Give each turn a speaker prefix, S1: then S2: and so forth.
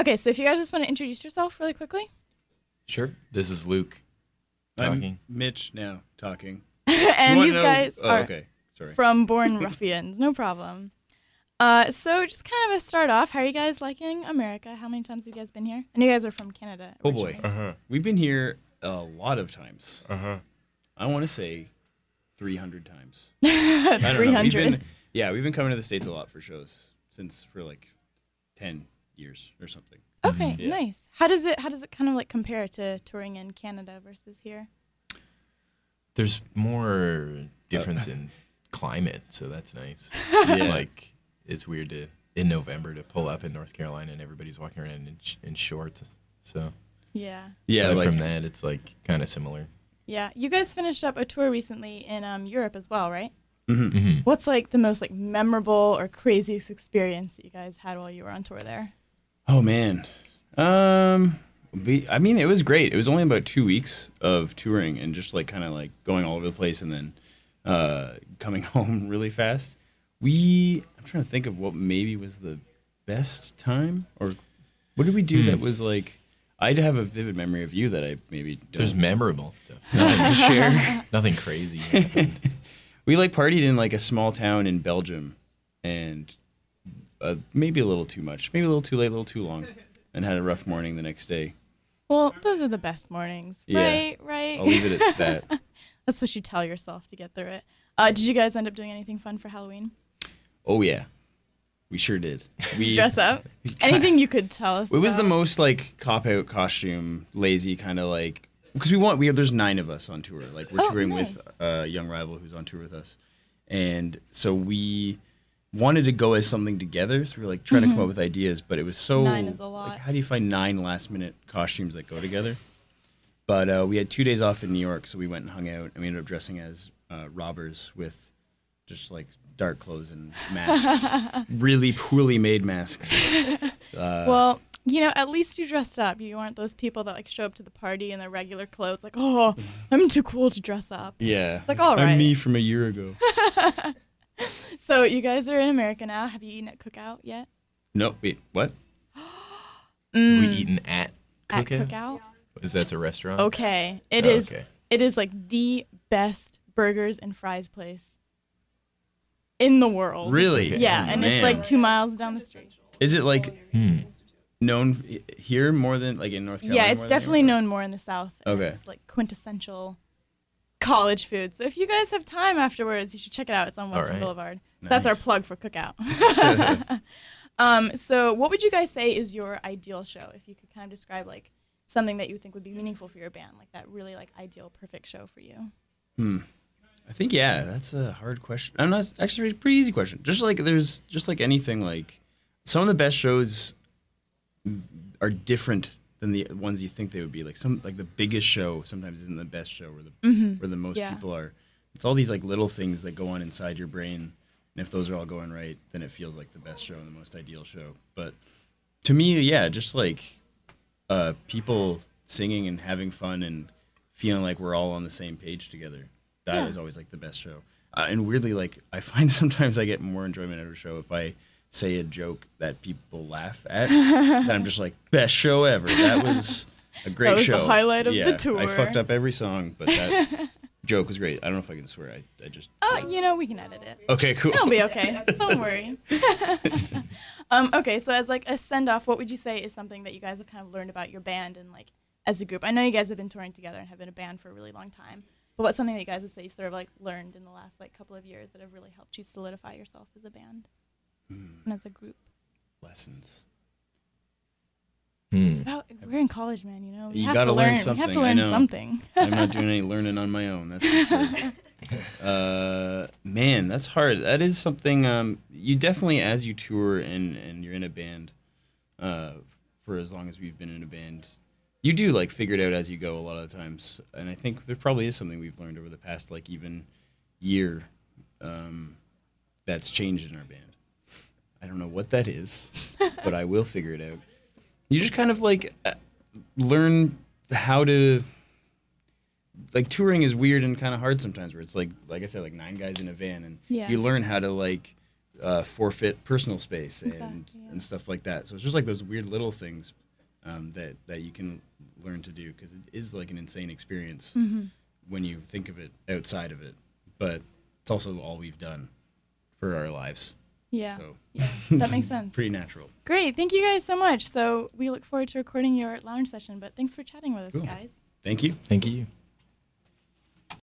S1: Okay, so if you guys just want to introduce yourself really quickly,
S2: Sure. This is Luke
S3: I'm
S2: talking.
S3: Mitch now talking.
S1: and these
S3: know-
S1: guys
S3: oh,
S1: are
S3: okay. Sorry.
S1: from Born Ruffians. No problem. Uh, so just kind of a start off. How are you guys liking America? How many times have you guys been here? And you guys are from Canada.
S3: Oh, boy.
S1: originally.
S2: huh.
S3: We've been here a lot of times.
S2: Uh huh.
S3: I want to say 300 times. I don't know.
S1: Three
S3: We've been, yeah, we've been coming to the states a lot for shows since for like 10 years or something.
S1: Okay,
S3: Yeah.
S1: nice. How does it how does it kind of like compare to touring in Canada versus here?
S2: There's more difference in climate, so that's nice.
S3: Yeah.
S2: Like it's weird to in November to pull up in North Carolina and everybody's walking around in, sh- in shorts. So
S1: Yeah.
S3: yeah,
S2: aside
S3: like
S2: from that, it's like kind of similar.
S1: Yeah. You guys finished up a tour recently in um, Europe as well, right?
S3: mhm.
S2: hmm
S1: What's like the most like memorable or craziest experience that you guys had while you were on tour there?
S3: Oh man. Um we, I mean it was great. It was only about 2 weeks of touring and just like kind of like going all over the place and then uh coming home really fast. We I'm trying to think of what maybe was the best time or what did we do
S2: Hmm.
S3: that was like I'd have a vivid memory of you that I maybe don't
S2: There's memorable stuff.
S3: to share.
S2: Nothing crazy.
S3: we like partied in like a small town in Belgium, and uh, maybe a little too much, maybe a little too late, a little too long, and had a rough morning the next day.
S1: Well, those are the best mornings,
S3: Yeah.
S1: right? Right.
S3: I'll leave it at that.
S1: That's what you tell yourself to get through it. Uh, did you guys end up doing anything fun for Halloween?
S3: Oh yeah, we sure did. We
S1: Dress up? Anything you could tell us?
S3: It was the most like cop out costume, lazy kind of like because we want we have there's nine of us on tour. Like we're
S1: Oh,
S3: touring
S1: nice.
S3: with a Young Rival who's on tour with us, and so we wanted to go as something together. So we were like trying to come up with ideas, but it was so
S1: Mm-hmm. Nine is a lot.
S3: Like, how do you find nine last minute costumes that go together? But uh, we had two days off in New York, so we went and hung out, and we ended up dressing as uh, robbers with just like dark clothes and masks, really poorly made masks. Uh,
S1: Well, you know, at least you dressed up. You aren't those people that like show up to the party in their regular clothes, like, oh, I'm too cool to dress up.
S3: Yeah.
S1: It's like, all right.
S3: I'm me from a year ago.
S1: So you guys are in America now. Have you eaten at Cookout yet?
S3: no, wait, what?
S1: Mm,
S2: we eaten at
S1: at
S2: Cookout.
S1: Cookout.
S2: Is that a restaurant?
S1: Okay, it
S2: Oh,
S1: is.
S2: okay.
S1: It is like the best burgers and fries place in the world.
S3: Really?
S1: Yeah, and it's like two miles down the street.
S3: Is it like
S2: Hmm.
S3: known here more than like in North Carolina?
S1: Yeah, it's definitely
S3: anywhere?
S1: known more in the South.
S3: Okay.
S1: It's like quintessential college food. So if you guys have time afterwards, you should check it out. It's on Western
S2: right.
S1: Boulevard. So that's our plug for Cookout. um, so what would you guys say is your ideal show? If you could kind of describe like something that you think would be meaningful for your band, like that really like ideal perfect show for you.
S3: Hmm. I think yeah, that's a hard question. I'm not actually a pretty easy question. Just like there's just like anything like some of the best shows are different than the ones you think they would be. Like some like the biggest show sometimes isn't the best show where the
S1: Mm-hmm.
S3: where the most
S1: Yeah.
S3: people are. It's all these like little things that go on inside your brain, and if those are all going right, then it feels like the best show and the most ideal show. But to me, yeah, just like uh, people singing and having fun and feeling like we're all on the same page together. That is
S1: Yeah.
S3: always like the best show. Uh, and weirdly, like I find sometimes I get more enjoyment out of a show if I say a joke that people laugh at. that I'm just like best show ever. That was a great that
S1: was the highlight of the
S3: Yeah, I fucked up every song, but that joke was great. I don't know if I can swear. I, I just.
S1: Oh, you know, we can edit it.
S3: Okay, cool.
S1: It'll be okay. Don't worry. um, okay, so as like a send off, what would you say is something that you guys have kind of learned about your band and like as a group? I know you guys have been touring together and have been a band for a really long time. But what's something that you guys would say you sort of like learned in the last like couple of years that have really helped you solidify yourself as a band and as a group?
S3: Lessons.
S2: Hmm.
S1: It's about we're in college, man. You know, we
S3: You
S1: have
S3: gotta
S1: to
S3: learn
S1: learn. we have
S3: something,
S1: to
S3: I
S1: learn
S3: know.
S1: something.
S3: I'm not doing any learning on my own. That's for uh, man, that's hard. That is something um, you definitely, as you tour and and you're in a band, uh, for as long as we've been in a band, you do like figure it out as you go a lot of the times. And I think there probably is something we've learned over the past like even year, um, that's changed in our band. Know what that is, but I will figure it out. You just kind of like uh, learn how to like touring is weird and kind of hard sometimes where it's like like i said like nine guys in a van and
S1: Yeah.
S3: you learn how to like uh, forfeit personal space and
S1: Exactly, yeah.
S3: and stuff like that. So it's just like those weird little things um, that that you can learn to do because it is like an insane experience
S1: hmm
S3: when you think of it outside of it. But it's also all we've done for our lives.
S1: Yeah.
S3: So
S1: Yeah. That makes sense.
S3: pretty natural.
S1: Great. Thank you guys so much. So we look forward to recording your lounge session, but thanks for chatting with us,
S3: Cool.
S1: guys.
S3: Thank you.
S2: Thank you.